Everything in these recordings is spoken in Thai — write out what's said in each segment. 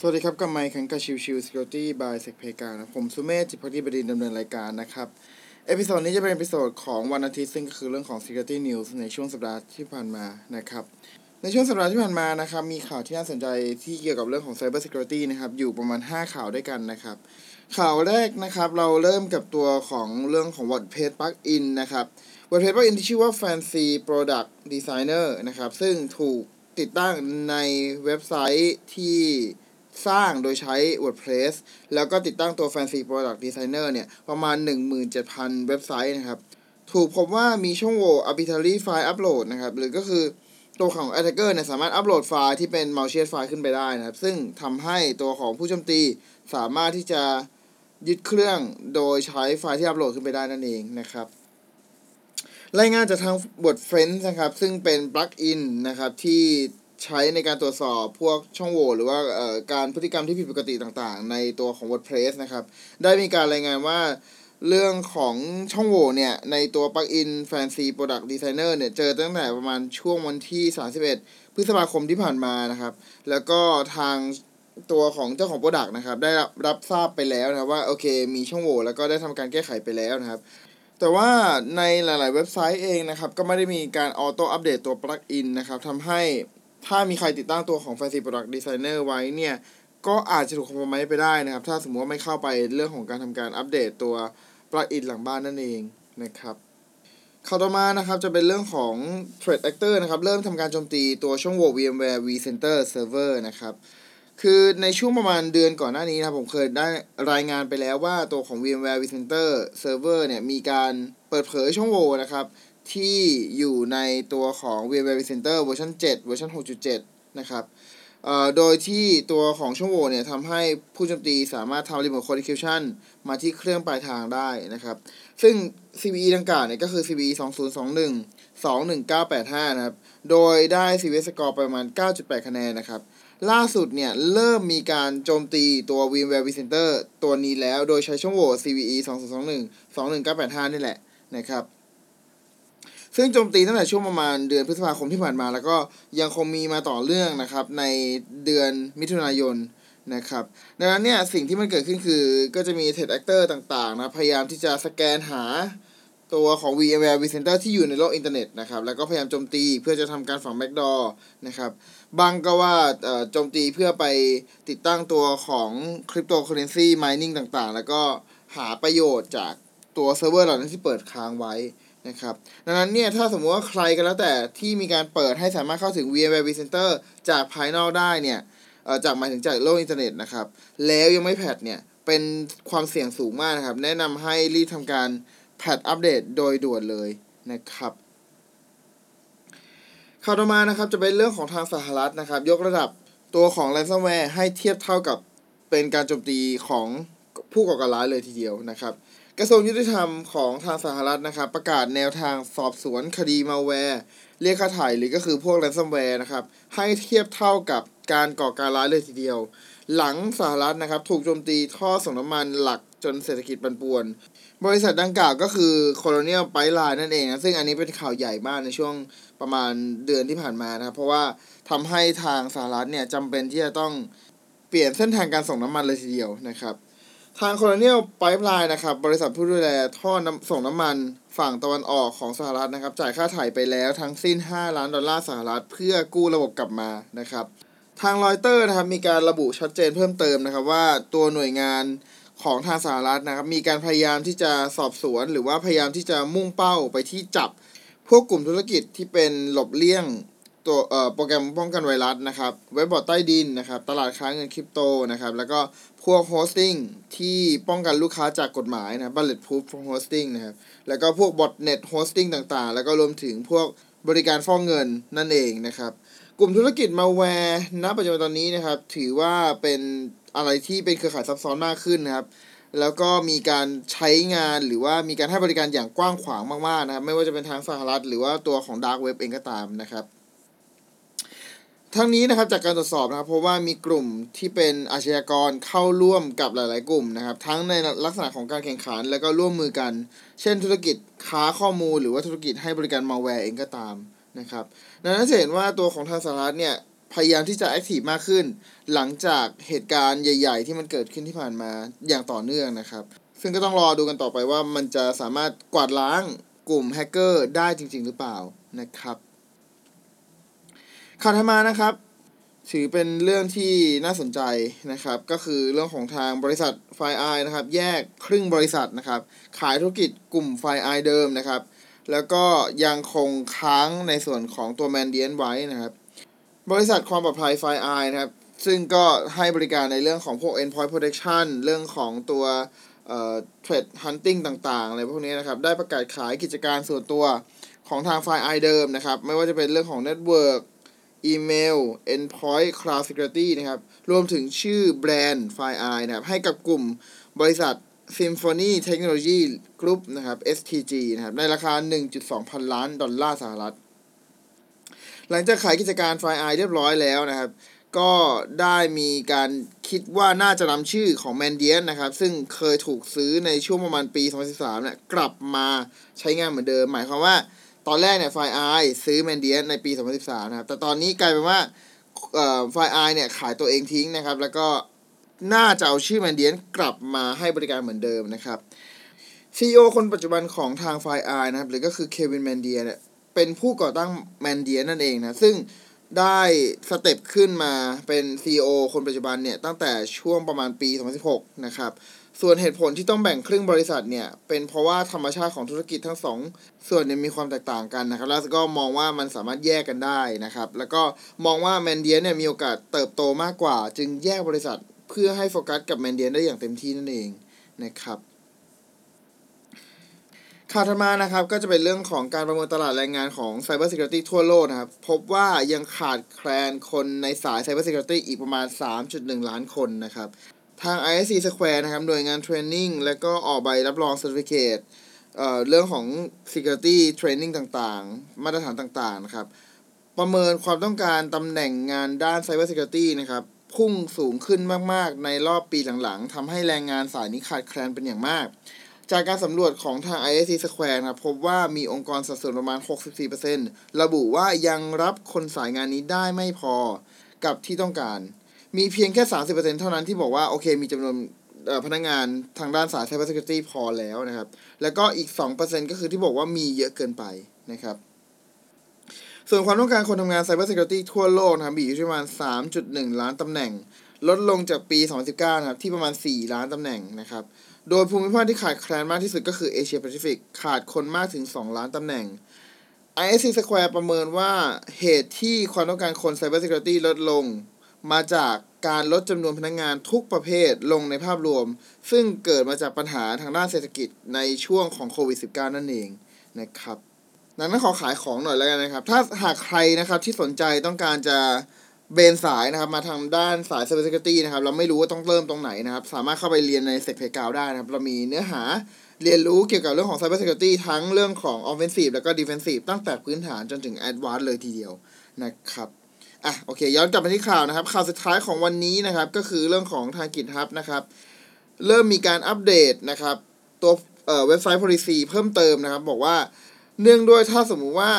สวัสดีครับกับไมค์ขังกับชิวชิว Security by s e c p a y การนะผมสุเมธจิตพักดีบดินดำเนินรายการนะครับ episode นี้จะเป็น episode ของวันอาทิตย์ซึ่งก็คือเรื่องของ Security News ในช่วงสัปดาห์ที่ผ่านมานะครับ ในช่วงสัปดาห์ที่ผ่านมานะครับ มีข่าวที่น่าสนใจที่เกี่ยวกับเรื่องของ Cyber Security นะครับ อยู่ประมาณ 5 ข่าวด้วยกันนะครับ ข่าวแรกนะครับ เราเริ่มกับตัวของเรื่องของ WordPress Plugin นะครับ WordPress Plugin ที่ชื่อว่า Fancy Product Designer นะครับ ซึ่งถูกติดตั้งในเว็บไซต์ที่ สร้างโดยใช้ WordPress แล้วก็ติดตั้งตัว Fancy Product Designer เนี่ย ประมาณ 17,000 เว็บไซต์นะครับ ถูกพบว่ามีช่องโหว่ arbitrary file upload นะครับ หรือก็คือตัวของ attacker เนี่ยสามารถอัปโหลดไฟล์ที่เป็น malicious ไฟล์ขึ้นไปได้นะครับ ซึ่งทำให้ตัวของผู้โจมตีสามารถที่จะยึดเครื่องโดยใช้ไฟล์ที่อัปโหลดขึ้นไปได้นั่นเองนะครับรายงานจากทางบท Friends นะครับ ซึ่งเป็นปลั๊กอินนะครับที่ ใช้ในการตรวจสอบพวกช่องโหว่หรือว่าการพฤติกรรมที่ผิดปกติต่างๆ ในตัวของ WordPress นะครับ ได้มีการรายงานว่าเรื่องของช่องโหว่เนี่ย ในตัวปลั๊กอิน Fancy Product Designer เนี่ย เจอตั้งแต่ประมาณช่วงวันที่ 31 พฤษภาคมที่ผ่านมานะครับ แล้วก็ทางตัวของเจ้าของ Product นะครับ ได้รับรับทราบไปแล้วนะครับว่า โอเค มีช่องโหว่แล้วก็ได้ทำการแก้ไขไปแล้วนะครับ แต่ว่าในหลาย ๆ เว็บไซต์เองนะครับ ก็ไม่ได้มีการ auto update ตัว plugin นะครับทำให้ ถ้ามีใครติดตั้งตัวของ Fancy Product Designer ไว้เนี่ย ก็อาจจะถูก compromise ไปได้นะครับ ถ้าสมมติว่าไม่เข้าไปเรื่องของการทำการอัปเดตตัว plugin หลังบ้านนั่นเองนะครับข่าวต่อมานะครับจะเป็นเรื่องของ Threat Actor นะครับ เริ่มทำการโจมตีตัวช่องโหว่ VMware vCenter Server นะครับ คือในช่วงประมาณเดือนก่อนหน้านี้นะผมเคยได้รายงานไปแล้วว่าตัวของ VMware vCenter Server เนี่ยมีการเปิดเผยช่องโหว่นะครับ ที่อยู่ในตัวของ VMware vCenter เวอร์ชัน7เวอร์ชัน6.7 นะครับโดยที่ตัวของช่องโหว่เนี่ยทำให้ผู้โจมตีสามารถทำ remote connection มาที่เครื่องปลายทางได้นะครับ ซึ่ง CVE ดังกล่าวเนี่ยก็คือ CVE 2021 21985 นะครับ โดยได้ CVSS score ประมาณ 9.8 คะแนนนะครับ ล่าสุดเนี่ย เริ่มมีการโจมตีตัว VMware vCenter ตัวนี้แล้ว โดยใช้ช่องโหว่ CVE 2021 21985 นี่แหละนะครับ ซึ่งโจมตีตั้งแต่ช่วงประมาณเดือนพฤษภาคมที่ผ่านมา แล้วก็ยังคงมีมาต่อเนื่องนะครับในเดือนมิถุนายนนะครับดังนั้นเนี่ยสิ่งที่มันเกิดขึ้นคือก็จะมี threat actor ต่างๆนะพยายามที่จะสแกนหาตัวของ VMware vCenter ที่อยู่ในโลกอินเทอร์เน็ตนะครับ แล้วก็พยายามโจมตีเพื่อจะทำการฝัง backdoor นะครับ บ้างก็ว่าโจมตีเพื่อไปติดตั้งตัวของ cryptocurrency mining ต่างๆ แล้วก็หาประโยชน์จากตัวเซิร์ฟเวอร์เหล่านั้นที่เปิดค้างไว้ นะครับดังนั้นเนี่ยถ้าสมมติว่าใครก็แล้วแต่ที่มีการเปิดให้สามารถเข้าถึง VMware vCenter จากภายนอกได้เนี่ยจากหมายถึงจากโลกอินเทอร์เน็ตนะครับ แล้วยังไม่ patch เนี่ยเป็นความเสี่ยงสูงมากนะครับ แนะนำให้รีบทำการ patch update โดยด่วนเลยนะครับข่าวต่อมานะครับจะเป็นเรื่องของทางสหรัฐนะครับ ยกระดับตัวของ ransomware ให้เทียบเท่ากับเป็นการโจมตีของผู้ก่อการร้ายเลยทีเดียวนะครับ กระทรวงยุติธรรมของทางสหรัฐนะครับ ประกาศแนวทางสอบสวนคดีมาแวร์เรียกค่าไถ่หรือก็คือพวก ransomware นะครับ ให้เทียบเท่ากับการก่อการร้ายเลยทีเดียว หลังสหรัฐนะครับ ถูกโจมตีท่อส่งน้ำมันหลักจนเศรษฐกิจปันป่วน บริษัทดังกล่าวก็คือ Colonial Pipeline นั่นเองนะ ซึ่งอันนี้เป็นข่าวใหญ่มากในช่วงประมาณเดือนที่ผ่านมานะครับ เพราะว่าทำให้ทางสหรัฐเนี่ยจำเป็นที่จะต้องเปลี่ยนเส้นทางการส่งน้ำมันเลยทีเดียวนะครับ ทางโคลเนียลไพป์ไลน์นะครับ บริษัทผู้ดูแลท่อน้ำส่งน้ำมันฝั่งตะวันออกของสหรัฐนะครับ จ่ายค่าถ่ายไปแล้วทั้งสิ้น 5 ล้านดอลลาร์สหรัฐ เพื่อกู้ระบบกลับมานะครับ ทางรอยเตอร์นะครับมีการระบุชัดเจนเพิ่มเติมนะครับ ว่าตัวหน่วยงานของทางสหรัฐนะครับ มีการพยายามที่จะสอบสวน หรือว่าพยายามที่จะมุ่งเป้าไปที่จับ พวกกลุ่มธุรกิจที่เป็นหลบเลี่ยงตัวโปรแกรมป้องกันไวรัสนะครับ เว็บบอร์ดใต้ดินนะครับ ตลาดค้าเงินคริปโตนะครับ แล้วก็ พวก hosting ที่ป้องกันลูกค้าจากกฎหมายนะ bulletproof hosting นะครับ แล้วก็พวก botnet hosting ต่างๆ แล้วก็รวมถึงพวกบริการฟอกเงินนั่นเองนะครับ กลุ่มธุรกิจมาแวร์ณปัจจุบันตอนนี้นะครับ ถือว่าเป็นอะไรที่เป็นเครือข่ายซับซ้อนมากขึ้นนะครับ แล้วก็มีการใช้งานหรือว่ามีการให้บริการอย่างกว้างขวางมากๆนะครับ ไม่ว่าจะเป็นทางสหรัฐ หรือว่าตัวของ Dark Web เองก็ตามนะครับ ทั้งนี้นะครับจากการตรวจสอบนะครับเพราะว่ามีกลุ่มที่เป็นอาชญากรเข้าร่วมกับหลาย ๆ กลุ่มนะครับ ทั้งในลักษณะของการแข่งขันแล้วก็ร่วมมือกัน เช่นธุรกิจค้าข้อมูลหรือว่าธุรกิจให้บริการมาแวร์เองก็ตามนะครับดังนั้นจะเห็นว่าตัวของทางสหรัฐเนี่ยพยายามที่จะ active มากขึ้น หลังจากเหตุการณ์ใหญ่ ๆ ที่มันเกิดขึ้นที่ผ่านมาอย่างต่อเนื่องนะครับ ซึ่งก็ต้องรอดูกันต่อไปว่ามันจะสามารถกวาดล้างกลุ่มแฮกเกอร์ได้จริง ๆ หรือเปล่านะครับ ข่าวถัดมานะครับ ถือเป็นเรื่องที่น่าสนใจนะครับ ก็คือเรื่องของทางบริษัท FireEye นะครับ แยกครึ่งบริษัทนะครับ ขายธุรกิจกลุ่มไฟไอเดิมนะครับ แล้วก็ยังคงค้างในส่วนของตัวแมนเดียนไว้นะครับ บริษัทความปลอดภัยไฟไอนะครับ ซึ่งก็ให้บริการในเรื่องของพวก endpoint protection เรื่องของตัวเอ่อ threat hunting ต่างๆอะไรพวกนี้นะครับ ได้ประกาศขายกิจการส่วนตัวของทางไฟไอเดิมนะครับ ไม่ว่าจะเป็นเรื่องของ network อีเมล endpoint cloud security นะครับ รวมถึงชื่อแบรนด์ Fire นะครับ ให้กับกลุ่มบริษัท Symphony Technology Group นะครับ STG นะครับ ในราคา 1.2 พันล้านดอลลาร์สหรัฐ หลังจากขายกิจการ Fire เรียบร้อยแล้วนะครับ ก็ได้มีการคิดว่าน่าจะนำชื่อของ m a n d i a n นนะครับ ซึ่งเคยถูกซื้อในช่วงประมาณปี 2013เนี่ยกลับมาใช้งานเหมือนเดิม หมายความว่า ตอนแรกเนี่ยไฟไอซื้อแมนเดียนในปี 2013 นะครับ แต่ตอนนี้กลายเป็นว่า FireEye เนี่ยขายตัวเองทิ้งนะครับ แล้วก็น่าจะเอาชื่อ Mandiant กลับมาให้บริการเหมือนเดิมนะครับ CEO คนปัจจุบันของทาง FireEye นะครับ หรือก็คือ Kevin Mandia เนี่ยเป็นผู้ก่อตั้ง Mandiant นั่นเองนะ ซึ่งได้ step ขึ้นมาเป็น CEO คนปัจจุบันเนี่ย ตั้งแต่ช่วงประมาณปี 2016 นะครับ ส่วนเหตุผลที่ต้องแบ่งครึ่งบริษัทเนี่ย เป็นเพราะว่าธรรมชาติของธุรกิจทั้งสองส่วนเนี่ยมีความแตกต่างกันนะครับ แล้วก็มองว่ามันสามารถแยกกันได้นะครับ แล้วก็มองว่า Mandiant เนี่ยมีโอกาสเติบโตมากกว่า จึงแยกบริษัทเพื่อให้โฟกัสกับ Mandiant ได้อย่างเต็มที่นั่นเองนะครับข่าวถัดมานะครับก็จะเป็นเรื่องของการประเมินตลาดแรงงานของ Cyber Security ทั่วโลกนะครับ พบว่ายังขาดแคลนคนในสาย Cyber Security อีกประมาณ 3.1 ล้านคนนะครับ ทาง ISC Square นะครับหน่วยงาน training และก็ออกใบรับรอง Certificate เอ่อเรื่องของ Security Training ต่างๆ มาตรฐานต่างๆนะครับ ประเมินความต้องการตำแหน่งงานด้าน Cyber Security นะครับ พุ่งสูงขึ้นมากๆ ในรอบปีหลังๆทำให้แรงงานสายนี้ขาดแคลนเป็นอย่างมาก จากการสำรวจของทาง ISC Square นะครับพบว่ามีองค์กรสัดส่วนประมาณ 64%ระบุว่ายังรับคนสายงานนี้ได้ไม่พอกับที่ต้องการ มีเพียงแค่ 30%เท่านั้นที่บอกว่า โอเค มีจำนวนพนักงานทางด้านสาย Cyber Security พอแล้วนะครับ แล้วก็อีก 2%ก็คือที่บอกว่ามีเยอะเกินไปนะครับ ส่วนความต้องการคนทำงาน Cyber Security ทั่วโลกนะครับมีอยู่ที่ประมาณ 3.1 ล้านตำแหน่ง ลดลงจากปี 2019 นะครับ ที่ประมาณ 4 ล้านตำแหน่งนะครับ โดยภูมิภาคที่ขาดแคลนมากที่สุดก็คือเอเชียแปซิฟิกขาดคนมากถึง 2 ล้านตำแหน่ง ISC Square ประเมินว่าเหตุที่ความต้องการคน Cyber Security ลดลง มาจากการลดจำนวนพนักงงานทุกประเภทลงในภาพรวม ซึ่งเกิดมาจากปัญหาทางด้านเศรษฐกิจในช่วงของโควิด -19 นั่นเองนะครับดังนั้นขอขายของหน่อยแล้วกันนะครับ ถ้าหากใครนะครับที่สนใจต้องการจะเบนสายนะครับมาทางด้านสาย Cyber Security นะครับ เราไม่รู้ว่าต้องเริ่มตรงไหนนะครับ สามารถเข้าไปเรียนในเซกเพกาวได้นะครับ เรามีเนื้อหาเรียนรู้เกี่ยวกับเรื่องของ Cyber Security ทั้งเรื่องของ Offensive แล้วก็ Defensive ตั้งแต่พื้นฐานจนถึง Advanced เลยทีเดียวนะครับ อะโอเค ย้อนกลับมาที่ข่าวนะครับ ข่าวสุดท้ายของวันนี้นะครับ ก็คือเรื่องของทาง GitHub นะครับ เริ่มมีการอัปเดตนะครับ ตัวเว็บไซต์ policy เพิ่มเติมนะครับ บอกว่าเนื่องด้วยถ้าสมมุติว่า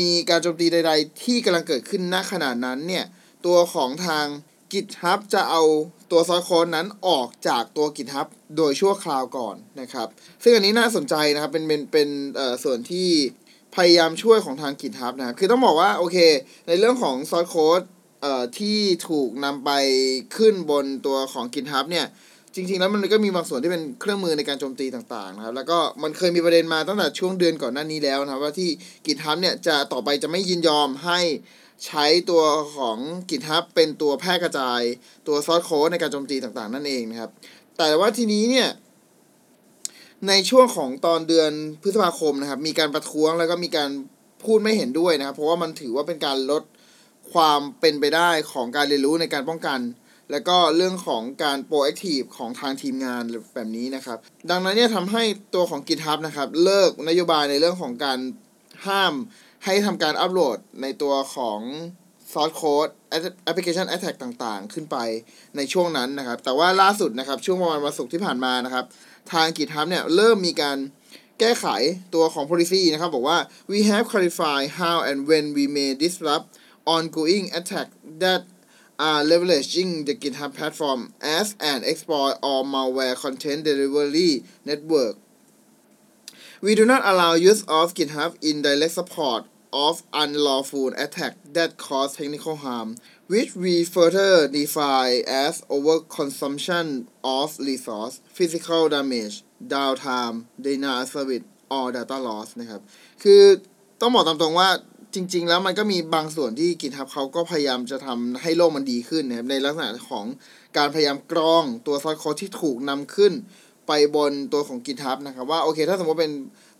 มีการโจมตีใด ๆ ที่กำลังเกิดขึ้นณขณะนั้นเนี่ย ตัวของทาง GitHub จะเอาตัวซอสโค้ดนั้นออกจากตัว GitHub โดยชั่วคราวก่อนนะครับ ซึ่งอันนี้น่าสนใจนะครับ เป็นเป็นเป็นเอ่อส่วนที่ พยายามช่วยของทาง GitHub นะครับ คือต้องบอกว่า โอเค ในเรื่องของซอสโค้ดเอ่อที่ถูกนำไปขึ้นบนตัวของ GitHub เนี่ย จริง ๆ แล้วมันก็มีบางส่วนที่เป็นเครื่องมือในการโจมตีต่างๆนะครับ แล้วก็มันเคยมีประเด็นมาตั้งแต่ช่วงเดือนก่อนหน้านี้แล้วนะครับ ว่าที่ GitHub เนี่ยจะต่อไปจะไม่ยินยอมให้ใช้ตัวของ GitHub เป็นตัวแพร่กระจายตัวซอสโค้ดในการโจมตีต่างๆ นั่นเองนะครับ แต่ว่าทีนี้เนี่ย ในช่วงของตอนเดือนพฤษภาคมนะครับ มีการประท้วงแล้วก็มีการพูดไม่เห็นด้วยนะครับ เพราะว่ามันถือว่าเป็นการลดความเป็นไปได้ของการเรียนรู้ในการป้องกัน แล้วก็เรื่องของการ proactive ของทางทีมงานแบบนี้นะครับ ดังนั้นเนี่ยทำให้ตัวของ GitHub นะครับ เลิกนโยบายในเรื่องของการห้ามให้ทำการอัปโหลดในตัวของ source code application attack ต่างๆ ขึ้นไปในช่วงนั้นนะครับ แต่ว่าล่าสุดนะครับ ช่วงประมาณวันศุกร์ที่ผ่านมานะครับ ทาง GitHub เนี่ยเริ่มมีการแก้ไขตัวของ policy นะครับ บอกว่า we have clarified how and when we may disrupt ongoing attack that are leveraging the GitHub platform as an exploit or malware content delivery network. We do not allow use of GitHub in direct support of unlawful attack that cause technical harm, which we further define as overconsumption of resource, physical damage, downtime, denial of service, or data loss นะครับ คือต้องบอกตามตรงว่าจริง ๆ แล้วมันก็มีบางส่วนที่ GitHub เขาก็พยายามจะทำให้โลกมันดีขึ้นนะครับในลักษณะของการพยายามกรองตัวซอสโค้ดที่ถูกนำขึ้น ไปบนตัวของ GitHub นะครับว่าโอเคถ้าสมมติเป็น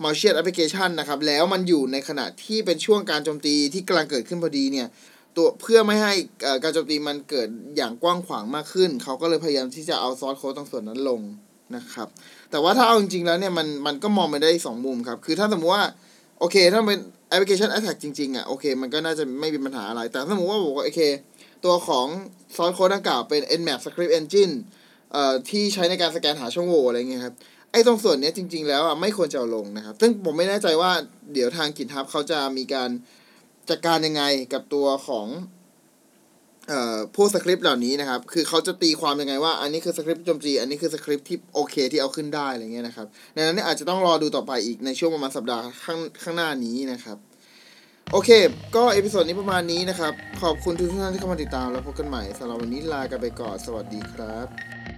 malicious application นะครับแล้วมันอยู่ในขณะที่เป็นช่วงการโจมตีที่กำลังเกิดขึ้นพอดีเนี่ยตัวเพื่อไม่ให้การโจมตีมันเกิดอย่างกว้างขวางมากขึ้น เขาก็เลยพยายามที่จะเอาซอสโค้ดตรงส่วนนั้นลงนะครับแต่ว่าถ้าเอาจริงๆแล้วเนี่ยมันมันก็มองไปได้สองมุมครับ คือถ้าสมมติว่าโอเคถ้าเป็นแอปพลิเคชัน attack จริงๆอะโอเคมันก็น่าจะไม่มีปัญหาอะไร แต่ถ้าสมมติว่าบอกว่าโอเค ตัวของซอสโค้ดดังกล่าวเป็น Nmap Script Engine เอ่อที่ใช้ในการสแกนหาช่องโหว่อะไรเงี้ยครับไอ้ตรงส่วนนี้จริง ๆ แล้วอะไม่ควรจะเอาลงนะครับ ซึ่งผมไม่แน่ใจว่าเดี๋ยวทาง GitHub เขาจะมีการจัดการยังไงกับตัวของเอ่อพวกสคริปต์เหล่านี้นะครับ คือเขาจะตีความยังไงว่า อันนี้คือสคริปต์โจมตีอันนี้คือสคริปต์ที่โอเคที่เอาขึ้นได้อะไรเงี้ยนะครับดังนั้นนี่อาจจะต้องรอดูต่อไปอีกในช่วงประมาณสัปดาห์ข้างข้างหน้านี้นะครับ โอเค ก็ episode นี้ประมาณนี้นะครับ ขอบคุณทุกท่านที่เข้ามาติดตามแล้วพบกันใหม่สำหรับวันนี้ลากันไปก่อนสวัสดีครับ